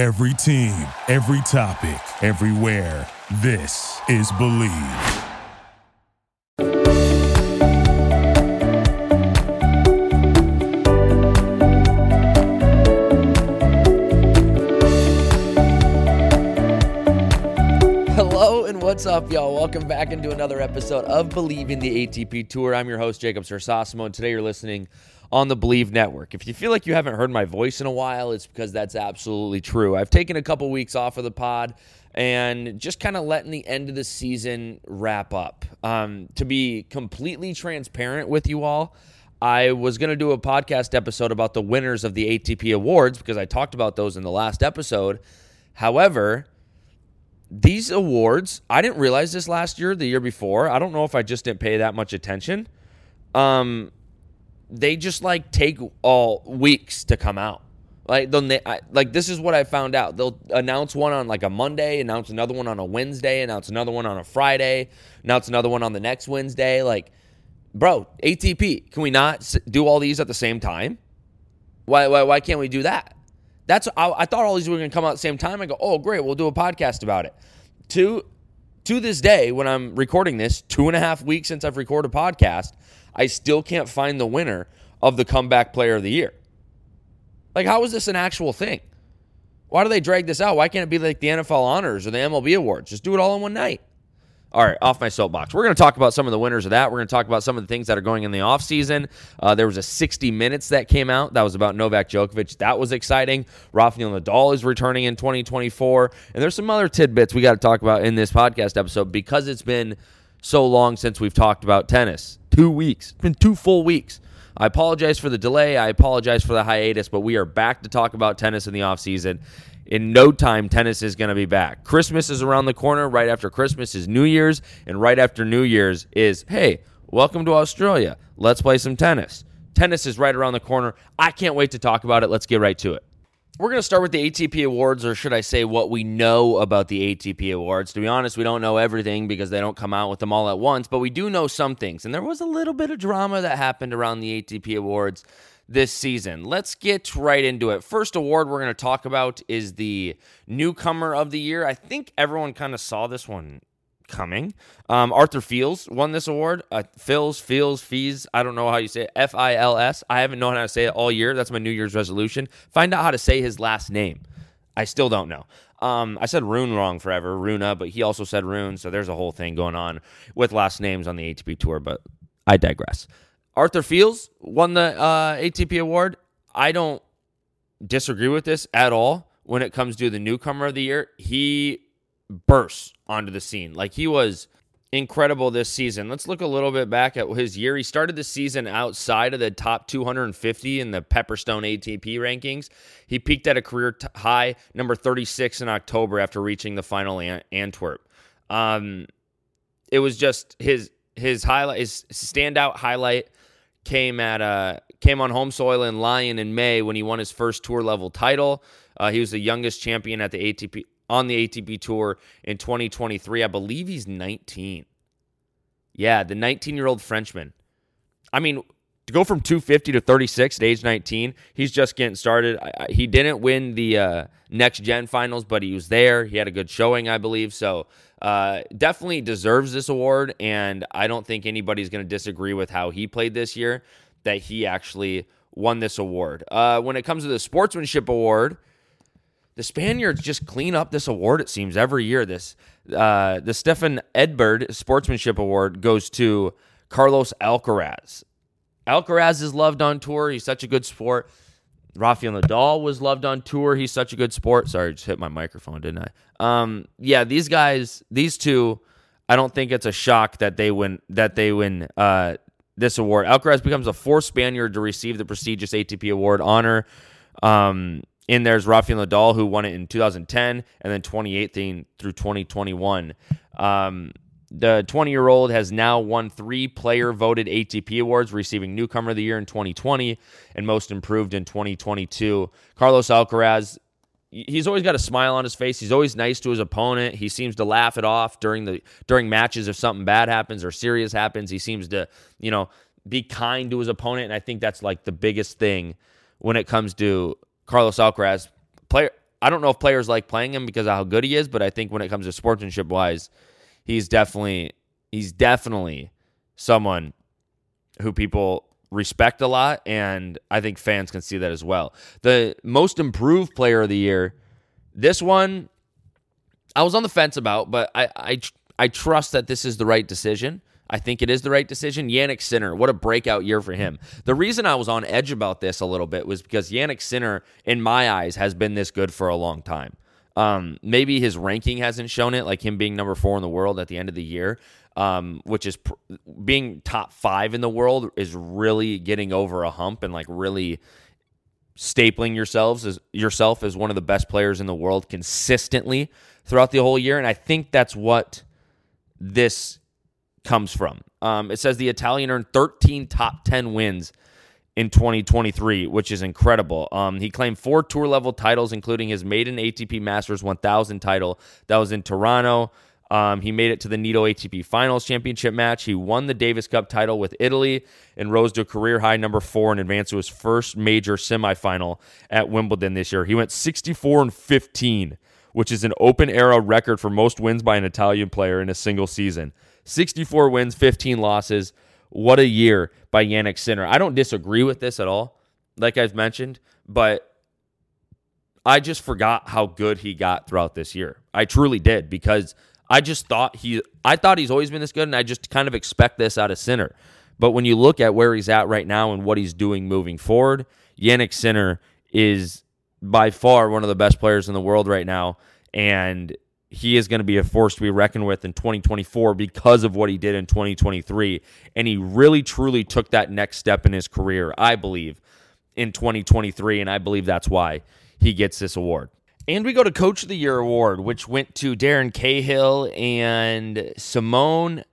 Every team, every topic, everywhere. This is Bleav. Hello and what's up, y'all? Welcome back into another episode of Bleav in the ATP Tour. I'm your host, Jacob Sersosimo, and today you're listening on the Bleav Network. If you feel like you haven't heard my voice in a while, it's because that's absolutely true. I've taken a couple weeks off of the pod and just kind of letting the end of the season wrap up. Um, to be completely transparent with you all, I was going to do a podcast episode about the winners of the ATP Awards because I talked about those in the last episode. However, these awards, I didn't realize this last year, the year before. I don't know if I just didn't pay that much attention. Um, they just like take all weeks to come out. Like they, like this is what I found out. They'll announce one on like a Monday, announce another one on a Wednesday, announce another one on a Friday, announce another one on the next Wednesday. Like, bro, ATP, can we not do all these at the same time? Why why why can't we do that? That's I, I thought all these were going to come out at the same time. I go, oh great, we'll do a podcast about it. To to this day, when I'm recording this, two and a half weeks since I've recorded a podcast, I still can't find the winner of the comeback player of the year. Like, how is this an actual thing? Why do they drag this out? Why can't it be like the NFL honors or the MLB awards? Just do it all in one night. All right, off my soapbox. We're going to talk about some of the winners of that. We're going to talk about some of the things that are going in the offseason. Uh, there was a 60 Minutes that came out. That was about Novak Djokovic. That was exciting. Rafael Nadal is returning in 2024. And there's some other tidbits we got to talk about in this podcast episode because it's been so long since we've talked about tennis. Two weeks. It's been two full weeks. I apologize for the delay. I apologize for the hiatus, but we are back to talk about tennis in the offseason. In no time, tennis is going to be back. Christmas is around the corner. Right after Christmas is New Year's. And right after New Year's is, hey, welcome to Australia. Let's play some tennis. Tennis is right around the corner. I can't wait to talk about it. Let's get right to it. We're going to start with the ATP Awards, or should I say what we know about the ATP Awards. To be honest, we don't know everything because they don't come out with them all at once, but we do know some things. And there was a little bit of drama that happened around the ATP Awards this season. Let's get right into it. First award we're going to talk about is the newcomer of the year. I think everyone kind of saw this one coming. Um, Arthur Fils won this award. Uh, Fils, Fields, Fees. I don't know how you say it. F I L S. I haven't known how to say it all year. That's my New Year's resolution. Find out how to say his last name. I still don't know. Um, I said Rune wrong forever, Runa, but he also said Rune. So there's a whole thing going on with last names on the ATP tour. But I digress. Arthur Fils won the uh, ATP award. I don't disagree with this at all when it comes to the newcomer of the year. He bursts onto the scene. Like he was incredible this season. Let's look a little bit back at his year. He started the season outside of the top 250 in the Pepperstone ATP rankings. He peaked at a career t- high, number 36 in October after reaching the final An- Antwerp. Um, it was just his his highlight, his standout highlight came at uh came on home soil in Lyon in May when he won his first tour level title. Uh, he was the youngest champion at the ATP on the ATP tour in 2023. I believe he's 19. Yeah, the 19 year old Frenchman. I mean, to go from 250 to 36 at age 19, he's just getting started. I, I, he didn't win the uh, next gen finals, but he was there. He had a good showing, I believe. So uh, definitely deserves this award. And I don't think anybody's going to disagree with how he played this year, that he actually won this award. Uh, when it comes to the sportsmanship award, the Spaniards just clean up this award. It seems every year. This uh, the Stefan Edberg Sportsmanship Award goes to Carlos Alcaraz. Alcaraz is loved on tour. He's such a good sport. Rafael Nadal was loved on tour. He's such a good sport. Sorry, I just hit my microphone, didn't I? Um, yeah, these guys, these two, I don't think it's a shock that they win that they win uh, this award. Alcaraz becomes the fourth Spaniard to receive the prestigious ATP award honor. Um, in there's Rafael Nadal, who won it in 2010 and then 2018 through 2021. Um, the 20 year old has now won three player voted ATP awards, receiving Newcomer of the Year in 2020 and Most Improved in 2022. Carlos Alcaraz, he's always got a smile on his face. He's always nice to his opponent. He seems to laugh it off during the during matches if something bad happens or serious happens. He seems to, you know, be kind to his opponent, and I think that's like the biggest thing when it comes to Carlos Alcaraz, player I don't know if players like playing him because of how good he is, but I think when it comes to sportsmanship wise, he's definitely he's definitely someone who people respect a lot, and I think fans can see that as well. The most improved player of the year, this one, I was on the fence about, but I I, I trust that this is the right decision. I think it is the right decision. Jannik Sinner, what a breakout year for him. The reason I was on edge about this a little bit was because Jannik Sinner, in my eyes, has been this good for a long time. Um, maybe his ranking hasn't shown it, like him being number four in the world at the end of the year, um, which is pr- being top five in the world is really getting over a hump and like really stapling yourselves as yourself as one of the best players in the world consistently throughout the whole year. And I think that's what this comes from. Um, it says the Italian earned 13 top 10 wins in 2023, which is incredible. Um, he claimed four tour level titles, including his maiden ATP Masters 1000 title that was in Toronto. Um, he made it to the Nitto ATP Finals Championship match. He won the Davis Cup title with Italy and rose to a career high number four and advanced to his first major semifinal at Wimbledon this year. He went 64 and 15, which is an open era record for most wins by an Italian player in a single season. 64 wins, 15 losses. What a year by Jannik Sinner. I don't disagree with this at all, like I've mentioned, but I just forgot how good he got throughout this year. I truly did because I just thought he I thought he's always been this good and I just kind of expect this out of Sinner. But when you look at where he's at right now and what he's doing moving forward, Jannik Sinner is by far one of the best players in the world right now and he is going to be a force to be reckoned with in 2024 because of what he did in 2023. And he really, truly took that next step in his career, I believe, in 2023. And I believe that's why he gets this award. And we go to Coach of the Year award, which went to Darren Cahill and Simone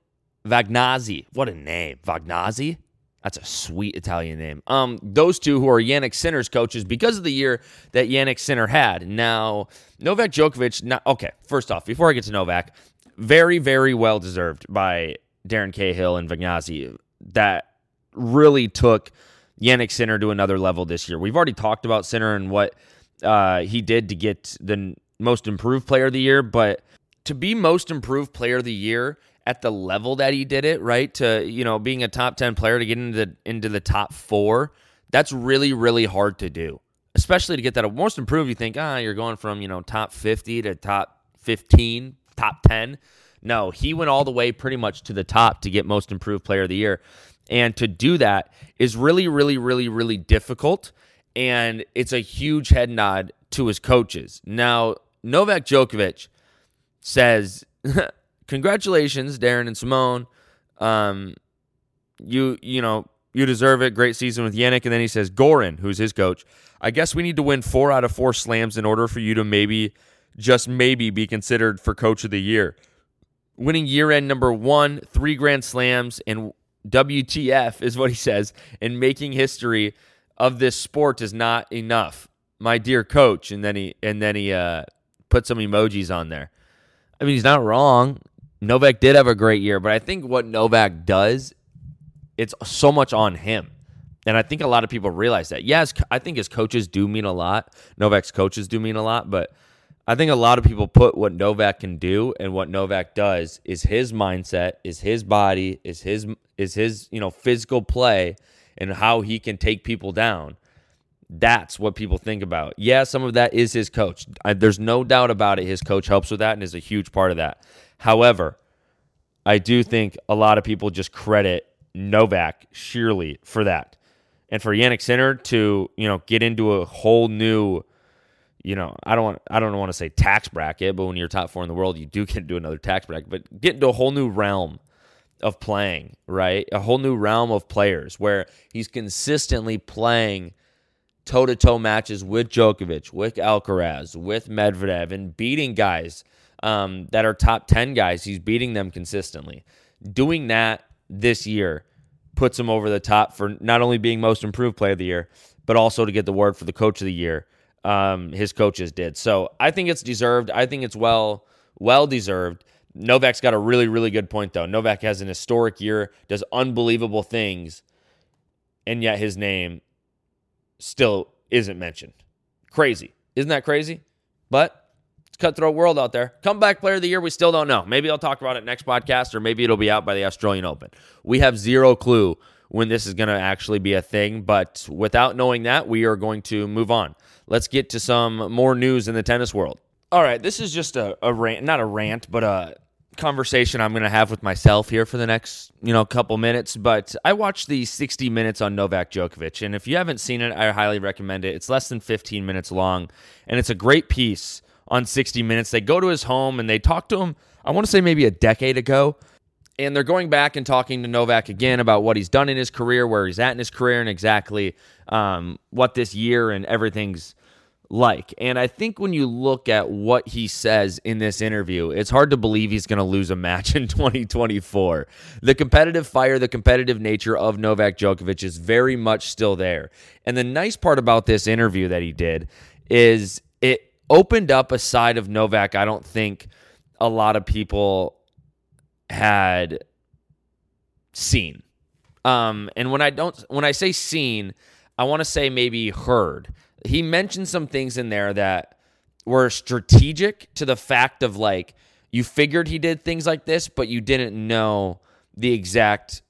Vagnozzi. What a name, Vagnozzi. That's a sweet Italian name. Um, those two who are Jannik Sinner's coaches because of the year that Jannik Sinner had. Now, Novak Djokovic. Not, okay, first off, before I get to Novak, very, very well deserved by Darren Cahill and Vagnozzi. That really took Jannik Sinner to another level this year. We've already talked about Sinner and what uh, he did to get the most improved player of the year, but to be most improved player of the year at the level that he did it, right? To you know, being a top ten player to get into the, into the top four, that's really really hard to do, especially to get that most improved. You think, ah, you're going from you know top fifty to top fifteen, top ten. No, he went all the way pretty much to the top to get most improved player of the year. And to do that is really, really, really, really difficult. And it's a huge head nod to his coaches. Now, Novak Djokovic says congratulations, Darren and Simone. Um, you you know you deserve it. Great season with Jannik, And then he says, Goran, who's his coach, I guess we need to win four out of four slams in order for you to maybe, just maybe, be considered for coach of the year. Winning year end number one, three grand slams, and WTF is what he says, and making history of this sport is not enough. My dear coach. And then he and then he uh, put some emojis on there. I mean, he's not wrong. Novak did have a great year, but I think what Novak does, it's so much on him. And I think a lot of people realize that. Yes, I think his coaches do mean a lot. Novak's coaches do mean a lot, but I think a lot of people put what Novak can do and what Novak does is his mindset, is his body, is his is his, you know, physical play and how he can take people down. That's what people think about. Yeah, some of that is his coach. I, there's no doubt about it. His coach helps with that and is a huge part of that. However, I do think a lot of people just credit Novak sheerly for that. And for Jannik Sinner to, you know, get into a whole new, you know, I don't want I don't want to say tax bracket, but when you're top four in the world, you do get into another tax bracket, but get into a whole new realm of playing, right? A whole new realm of players where he's consistently playing toe to toe matches with Djokovic, with Alcaraz, with Medvedev, and beating guys um, that are top 10 guys. He's beating them consistently. Doing that this year puts him over the top for not only being most improved player of the year, but also to get the award for the coach of the year. Um, his coaches did. So I think it's deserved. I think it's well, well deserved. Novak's got a really, really good point, though. Novak has an historic year, does unbelievable things, and yet his name still isn't mentioned. Crazy. Isn't that crazy? But it's cutthroat world out there. Comeback player of the year, we still don't know. Maybe I'll talk about it next podcast, or maybe it'll be out by the Australian Open. We have zero clue when this is going to actually be a thing. But without knowing that, we are going to move on. Let's get to some more news in the tennis world. All right, this is just a, a rant, not a rant, but a conversation I'm going to have with myself here for the next, you know, couple minutes, but I watched the 60 minutes on Novak Djokovic and if you haven't seen it, I highly recommend it. It's less than 15 minutes long and it's a great piece on 60 minutes. They go to his home and they talk to him, I want to say maybe a decade ago, and they're going back and talking to Novak again about what he's done in his career, where he's at in his career, and exactly um, what this year and everything's like. And I think when you look at what he says in this interview, it's hard to believe he's going to lose a match in 2024. The competitive fire, the competitive nature of Novak Djokovic is very much still there. And the nice part about this interview that he did is it opened up a side of Novak I don't think a lot of people had seen. Um, and when I don't when I say seen, I want to say maybe heard he mentioned some things in there that were strategic to the fact of like you figured he did things like this, but you didn't know the exact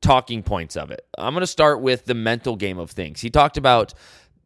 talking points of it. I'm going to start with the mental game of things. He talked about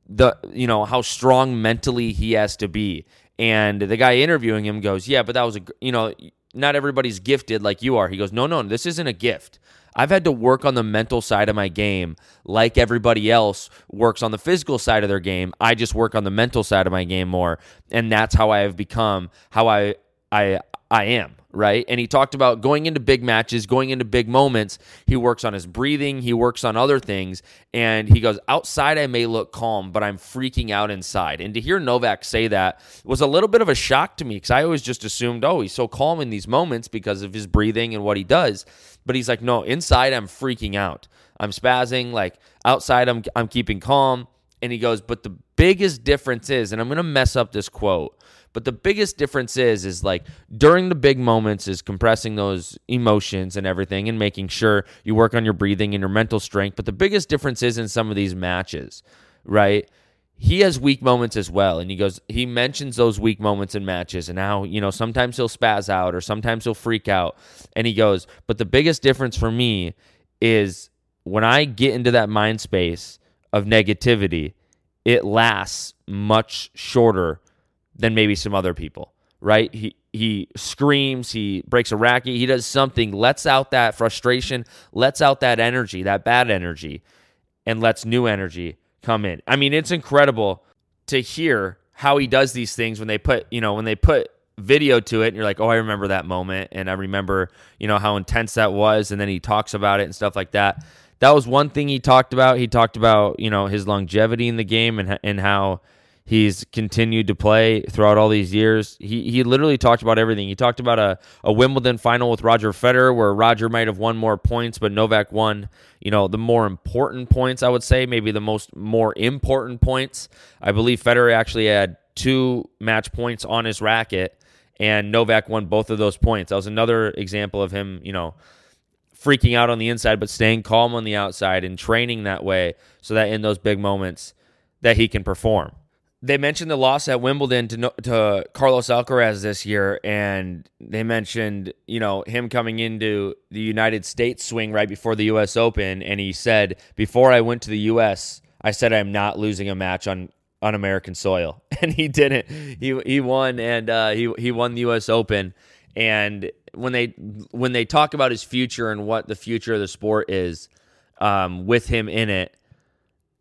the you know how strong mentally he has to be and the guy interviewing him goes, "Yeah, but that was a you know, not everybody's gifted like you are." He goes, "No, no, this isn't a gift. I've had to work on the mental side of my game like everybody else works on the physical side of their game. I just work on the mental side of my game more. And that's how I have become how I I I am, right? And he talked about going into big matches, going into big moments. He works on his breathing, he works on other things. And he goes, outside, I may look calm, but I'm freaking out inside. And to hear Novak say that was a little bit of a shock to me because I always just assumed, oh, he's so calm in these moments because of his breathing and what he does. But he's like, no, inside, I'm freaking out. I'm spazzing. Like outside, I'm, I'm keeping calm. And he goes, but the biggest difference is, and I'm going to mess up this quote but the biggest difference is is like during the big moments is compressing those emotions and everything and making sure you work on your breathing and your mental strength. But the biggest difference is in some of these matches, right? He has weak moments as well. And he goes, he mentions those weak moments in matches and how, you know, sometimes he'll spaz out or sometimes he'll freak out. And he goes, but the biggest difference for me is when I get into that mind space of negativity, it lasts much shorter than maybe some other people, right? He he screams, he breaks a racket, he does something, lets out that frustration, lets out that energy, that bad energy, and lets new energy come in. I mean, it's incredible to hear how he does these things when they put, you know, when they put video to it and you're like, "Oh, I remember that moment and I remember, you know, how intense that was." And then he talks about it and stuff like that. That was one thing he talked about. He talked about, you know, his longevity in the game and and how He's continued to play throughout all these years. He he literally talked about everything. He talked about a, a Wimbledon final with Roger Federer where Roger might have won more points, but Novak won, you know, the more important points, I would say, maybe the most more important points. I believe Federer actually had two match points on his racket and Novak won both of those points. That was another example of him, you know, freaking out on the inside but staying calm on the outside and training that way so that in those big moments that he can perform they mentioned the loss at Wimbledon to to Carlos Alcaraz this year, and they mentioned you know him coming into the United States swing right before the U.S. Open, and he said before I went to the U.S. I said I'm not losing a match on on American soil, and he didn't. He he won, and uh, he he won the U.S. Open, and when they when they talk about his future and what the future of the sport is, um, with him in it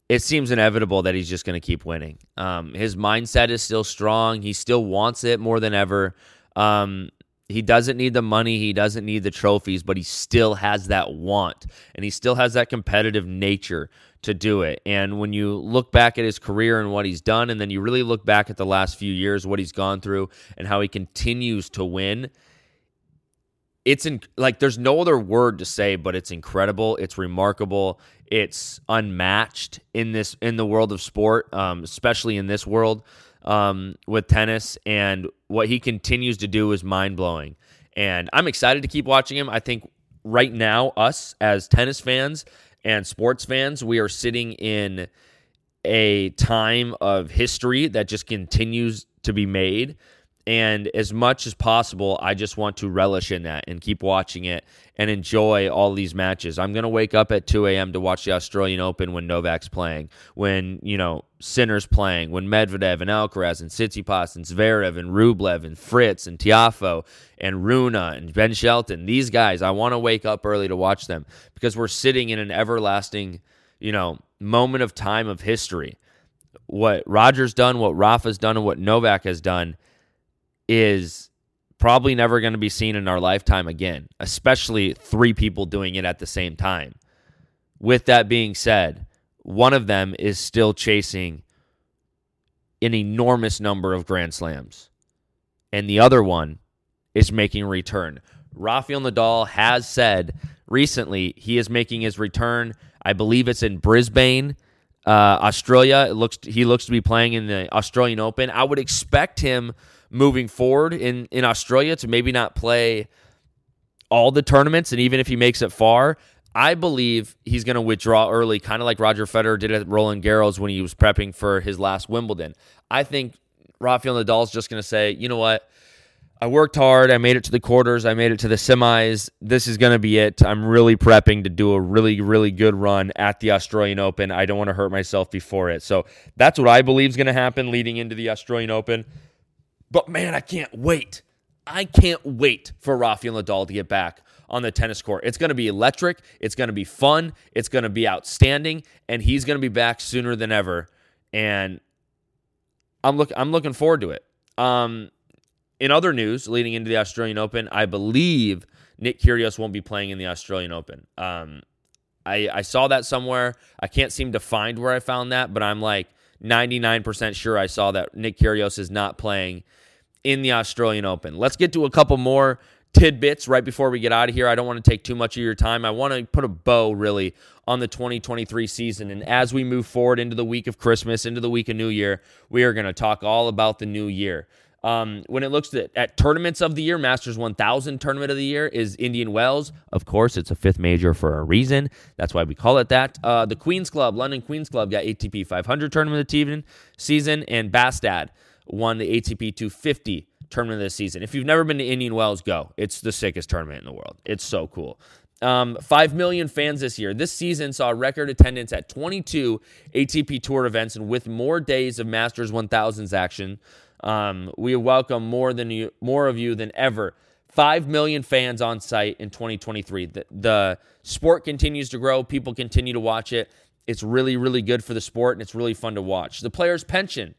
it seems inevitable that he's just going to keep winning. Um, his mindset is still strong. He still wants it more than ever. Um, he doesn't need the money. He doesn't need the trophies, but he still has that want and he still has that competitive nature to do it. And when you look back at his career and what he's done, and then you really look back at the last few years, what he's gone through, and how he continues to win, it's in, like there's no other word to say, but it's incredible. It's remarkable. It's unmatched in this in the world of sport, um, especially in this world um, with tennis. And what he continues to do is mind blowing. And I'm excited to keep watching him. I think right now, us as tennis fans and sports fans, we are sitting in a time of history that just continues to be made. And as much as possible, I just want to relish in that and keep watching it and enjoy all these matches. I'm going to wake up at 2 a.m. to watch the Australian Open when Novak's playing, when, you know, Sinner's playing, when Medvedev and Alcaraz and Tsitsipas and Zverev and Rublev and Fritz and Tiafoe and Runa and Ben Shelton, these guys, I want to wake up early to watch them because we're sitting in an everlasting, you know, moment of time of history. What Roger's done, what Rafa's done, and what Novak has done – is probably never going to be seen in our lifetime again, especially three people doing it at the same time. With that being said, one of them is still chasing an enormous number of Grand Slams, and the other one is making a return. Rafael Nadal has said recently he is making his return. I believe it's in Brisbane, uh, Australia. It looks he looks to be playing in the Australian Open. I would expect him moving forward in in Australia to maybe not play all the tournaments and even if he makes it far I believe he's going to withdraw early, kind of like Roger Federer did at Roland Garros when he was prepping for his last Wimbledon. I think Rafael Nadal's just going to say, you know what? I worked hard. I made it to the quarters. I made it to the semis. This is going to be it. I'm really prepping to do a really, really good run at the Australian Open. I don't want to hurt myself before it. So that's what I believe is going to happen leading into the Australian Open. But man, I can't wait. I can't wait for Rafael Nadal to get back on the tennis court. It's going to be electric. It's going to be fun. It's going to be outstanding, and he's going to be back sooner than ever. And I'm look I'm looking forward to it. Um, in other news, leading into the Australian Open, I believe Nick Kyrgios won't be playing in the Australian Open. Um, I, I saw that somewhere. I can't seem to find where I found that, but I'm like 99% sure I saw that Nick Kyrgios is not playing in the Australian Open. Let's get to a couple more tidbits right before we get out of here. I don't want to take too much of your time. I want to put a bow really on the 2023 season. And as we move forward into the week of Christmas, into the week of New Year, we are going to talk all about the new year. Um, when it looks at, at, tournaments of the year, Masters 1000 tournament of the year is Indian Wells. Of course, it's a fifth major for a reason. That's why we call it that. Uh, the Queen's Club, London Queen's Club, got ATP 500 tournament of the season, and Bastad won the ATP 250 tournament the season. If you've never been to Indian Wells, go. It's the sickest tournament in the world. It's so cool. Um, 5 million fans this year. This season saw record attendance at 22 ATP Tour events and with more days of Masters 1000s action. Um, we welcome more than you, more of you than ever. Five million fans on site in 2023. The, the sport continues to grow. People continue to watch it. It's really, really good for the sport, and it's really fun to watch. The players' pension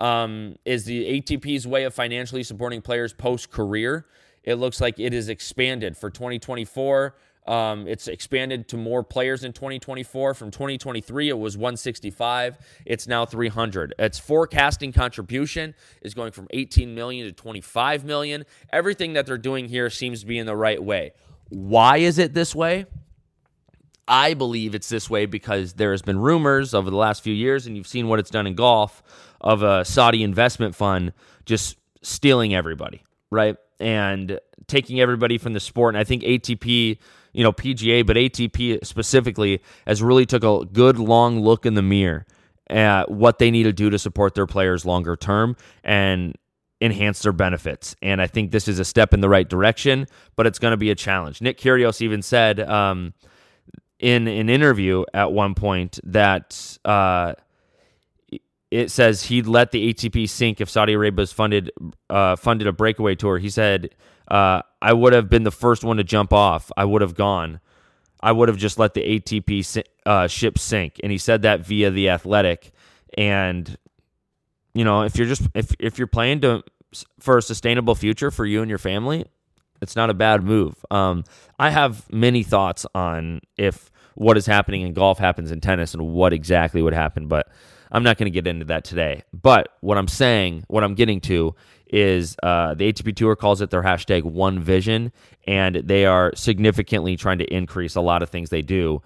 um, is the ATP's way of financially supporting players post career. It looks like it is expanded for 2024. Um, it's expanded to more players in 2024. From 2023, it was 165. It's now 300. Its forecasting contribution is going from 18 million to 25 million. Everything that they're doing here seems to be in the right way. Why is it this way? I believe it's this way because there has been rumors over the last few years, and you've seen what it's done in golf, of a Saudi investment fund just stealing everybody, right? And taking everybody from the sport. And I think ATP you know, PGA, but ATP specifically has really took a good long look in the mirror at what they need to do to support their players longer term and enhance their benefits. And I think this is a step in the right direction, but it's going to be a challenge. Nick Kyrgios even said um, in an interview at one point that uh, it says he'd let the ATP sink if Saudi Arabia's funded uh, funded a breakaway tour. He said uh, I would have been the first one to jump off. I would have gone. I would have just let the ATP uh, ship sink. And he said that via the Athletic. And you know, if you're just if if you're playing to for a sustainable future for you and your family, it's not a bad move. Um, I have many thoughts on if what is happening in golf happens in tennis and what exactly would happen, but I'm not going to get into that today. But what I'm saying, what I'm getting to is uh, the ATP Tour calls it their hashtag One Vision, and they are significantly trying to increase a lot of things they do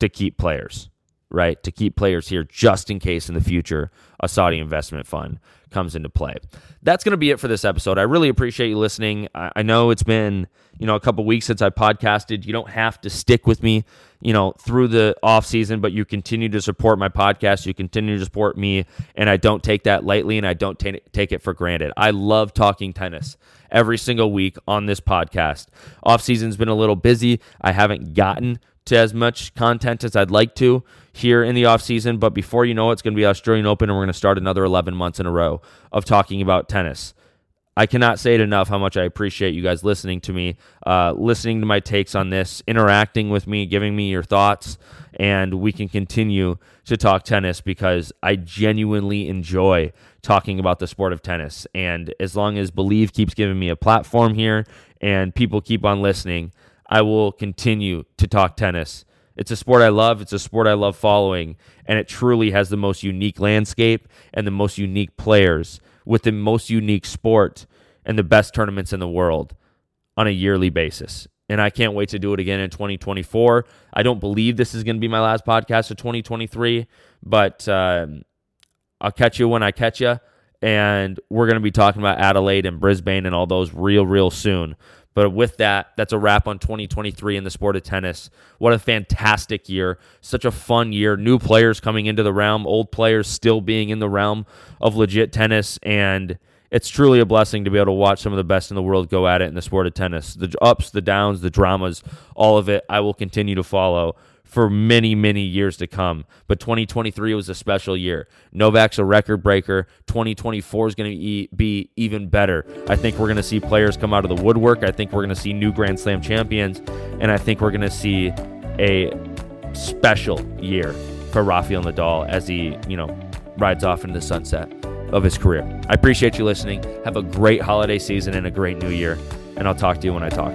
to keep players. right? To keep players here just in case in the future a Saudi investment fund comes into play. That's going to be it for this episode. I really appreciate you listening. I, I know it's been, you know, a couple weeks since I podcasted. You don't have to stick with me, you know, through the off season, but you continue to support my podcast. You continue to support me, and I don't take that lightly, and I don't t- take it for granted. I love talking tennis every single week on this podcast. Off season's been a little busy. I haven't gotten to as much content as I'd like to here in the off season, but before you know it, it's going to be Australian Open, and we're going to start another 11 months in a row of talking about tennis. I cannot say it enough how much I appreciate you guys listening to me, uh, listening to my takes on this, interacting with me, giving me your thoughts, and we can continue to talk tennis because I genuinely enjoy talking about the sport of tennis. And as long as Bleav keeps giving me a platform here and people keep on listening, I will continue to talk tennis. It's a sport I love. It's a sport I love following, and it truly has the most unique landscape and the most unique players with the most unique sport and the best tournaments in the world on a yearly basis. And I can't wait to do it again in 2024. I don't believe this is going to be my last podcast of 2023, but um, I'll catch you when I catch you. And we're going to be talking about Adelaide and Brisbane and all those real, real soon. But with that, that's a wrap on 2023 in the sport of tennis. What a fantastic year. Such a fun year. New players coming into the realm, old players still being in the realm of legit tennis. And it's truly a blessing to be able to watch some of the best in the world go at it in the sport of tennis. The ups, the downs, the dramas, all of it, I will continue to follow for many, many years to come. But 2023 was a special year. Novak's a record breaker. 2024 is going to be even better. I think we're going to see players come out of the woodwork. I think we're going to see new Grand Slam champions. And I think we're going to see a special year for Rafael Nadal as he, you know, rides off into the sunset of his career. I appreciate you listening. Have a great holiday season and a great new year. And I'll talk to you when I talk